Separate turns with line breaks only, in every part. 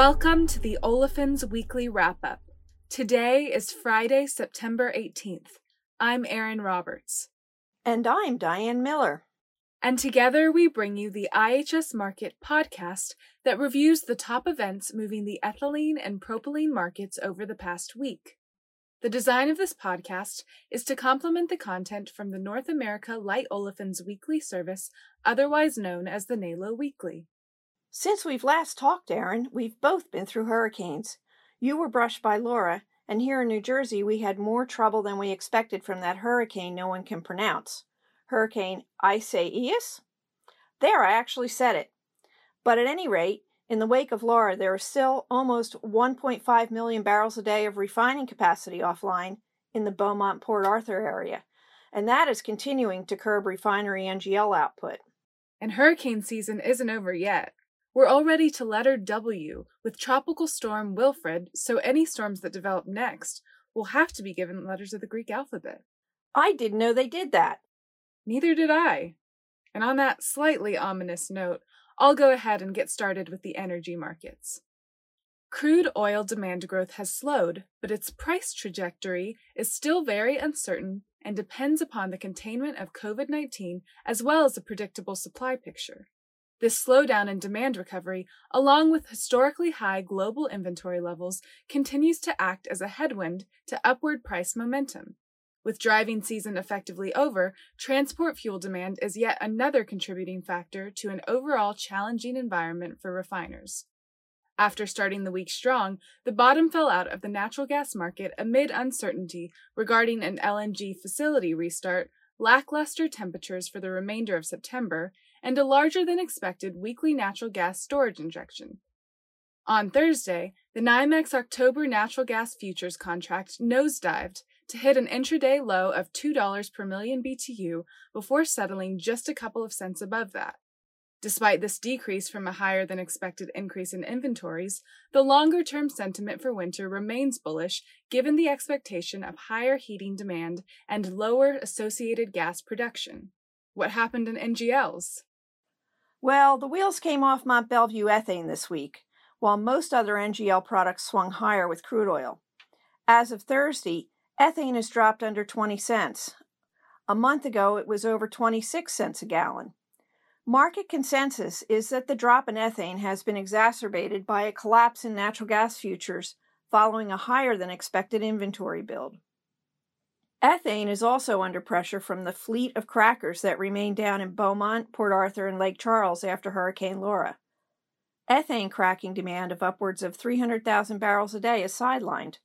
Welcome to the Olefins Weekly Wrap Up. Today is Friday, September 18th. I'm Aaron Roberts.
And I'm Diane Miller.
And together we bring you the IHS Markit podcast that reviews the top events moving the ethylene and propylene markets over the past week. The design of this podcast is to complement the content from the North America Light Olefins Weekly service, otherwise known as the NALO Weekly.
Since we've last talked, Aaron, we've both been through hurricanes. You were brushed by Laura, and here in New Jersey we had more trouble than we expected from that hurricane no one can pronounce. Hurricane Isaias? There, I actually said it. But at any rate, in the wake of Laura, there are still almost 1.5 million barrels a day of refining capacity offline in the Beaumont Port Arthur area, and that is continuing to curb refinery NGL output.
And hurricane season isn't over yet. We're already to letter W with Tropical Storm Wilfred, so any storms that develop next will have to be given letters of the Greek alphabet.
I didn't know they did that.
Neither did I. And on that slightly ominous note, I'll go ahead and get started with the energy markets. Crude oil demand growth has slowed, but its price trajectory is still very uncertain and depends upon the containment of COVID 19 as well as a predictable supply picture. This slowdown in demand recovery, along with historically high global inventory levels, continues to act as a headwind to upward price momentum. With driving season effectively over, transport fuel demand is yet another contributing factor to an overall challenging environment for refiners. After starting the week strong, the bottom fell out of the natural gas market amid uncertainty regarding an LNG facility restart, lackluster temperatures for the remainder of September, and a larger than expected weekly natural gas storage injection. On Thursday, the NYMEX October natural gas futures contract nosedived to hit an intraday low of $2 per million BTU before settling just a couple of cents above that. Despite this decrease from a higher than expected increase in inventories, the longer term sentiment for winter remains bullish given the expectation of higher heating demand and lower associated gas production. What happened in NGLs?
Well, the wheels came off Mont Belvieu ethane this week, while most other NGL products swung higher with crude oil. As of Thursday, Ethane has dropped under 20 cents. A month ago, it was over 26 cents a gallon. Market consensus is that the drop in ethane has been exacerbated by a collapse in natural gas futures following a higher than expected inventory build. Ethane is also under pressure from the fleet of crackers that remain down in Beaumont, Port Arthur, and Lake Charles after Hurricane Laura. Ethane cracking demand of upwards of 300,000 barrels a day is sidelined.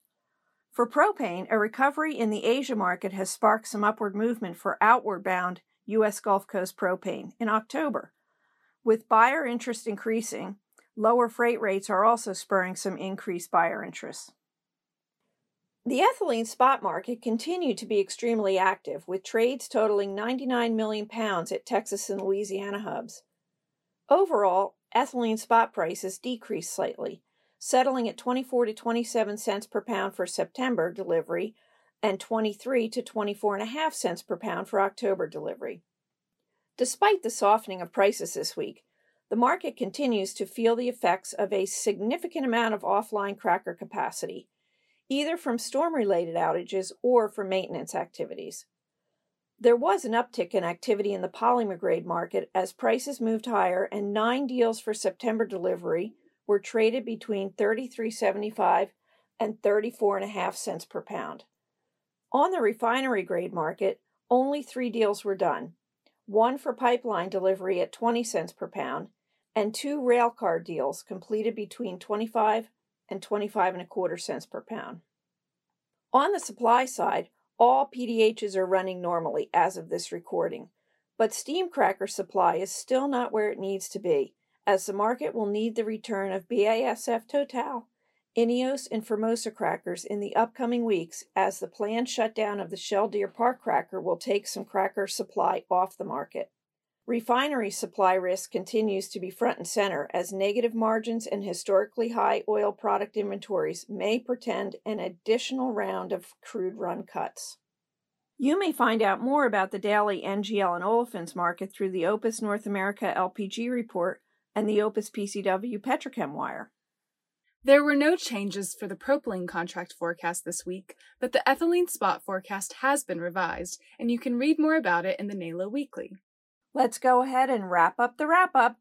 For propane, a recovery in the Asia market has sparked some upward movement for outward bound U.S. Gulf Coast propane in October. With buyer interest increasing, lower freight rates are also spurring some increased buyer interest. The ethylene spot market continued to be extremely active, with trades totaling 99 million pounds at Texas and Louisiana hubs. Overall, ethylene spot prices decreased slightly, settling at 24 to 27 cents per pound for September delivery and 23 to 24.5 cents per pound for October delivery. Despite the softening of prices this week, the market continues to feel the effects of a significant amount of offline cracker capacity, either from storm related outages or from maintenance activities. There was an uptick in activity in the polymer grade market as prices moved higher, and nine deals for September delivery were traded between 33.75 and 34.5 cents per pound. On the refinery grade market, only three deals were done one for pipeline delivery at 20 cents per pound, and two railcar deals completed between 25 and 25 and a quarter cents per pound. On the supply side, all PDHs are running normally as of this recording, but steam cracker supply is still not where it needs to be as the market will need the return of BASF Total, INEOS, and Formosa crackers in the upcoming weeks as the planned shutdown of the Shell Deer Park cracker will take some cracker supply off the market. Refinery supply risk continues to be front and center as negative margins and historically high oil product inventories may portend an additional round of crude run cuts. You may find out more about the daily NGL and olefins market through the OPIS North America LPG report and the OPIS PCW Petrochem wire.
There were no changes for the propylene contract forecast this week, but the ethylene spot forecast has been revised, and you can read more about it in the NALO Weekly.
Let's go ahead and wrap up the wrap up.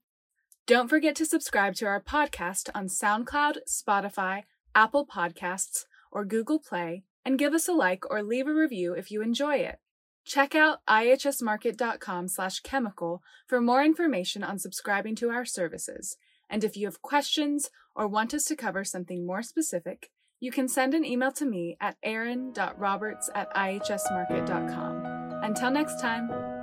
Don't forget to subscribe to our podcast on SoundCloud, Spotify, Apple Podcasts, or Google Play, and give us a like or leave a review if you enjoy it. Check out ihsmarkit.com/chemical for more information on subscribing to our services. And if you have questions or want us to cover something more specific, you can send an email to me at aaron.roberts at ihsmarkit.com. Until next time.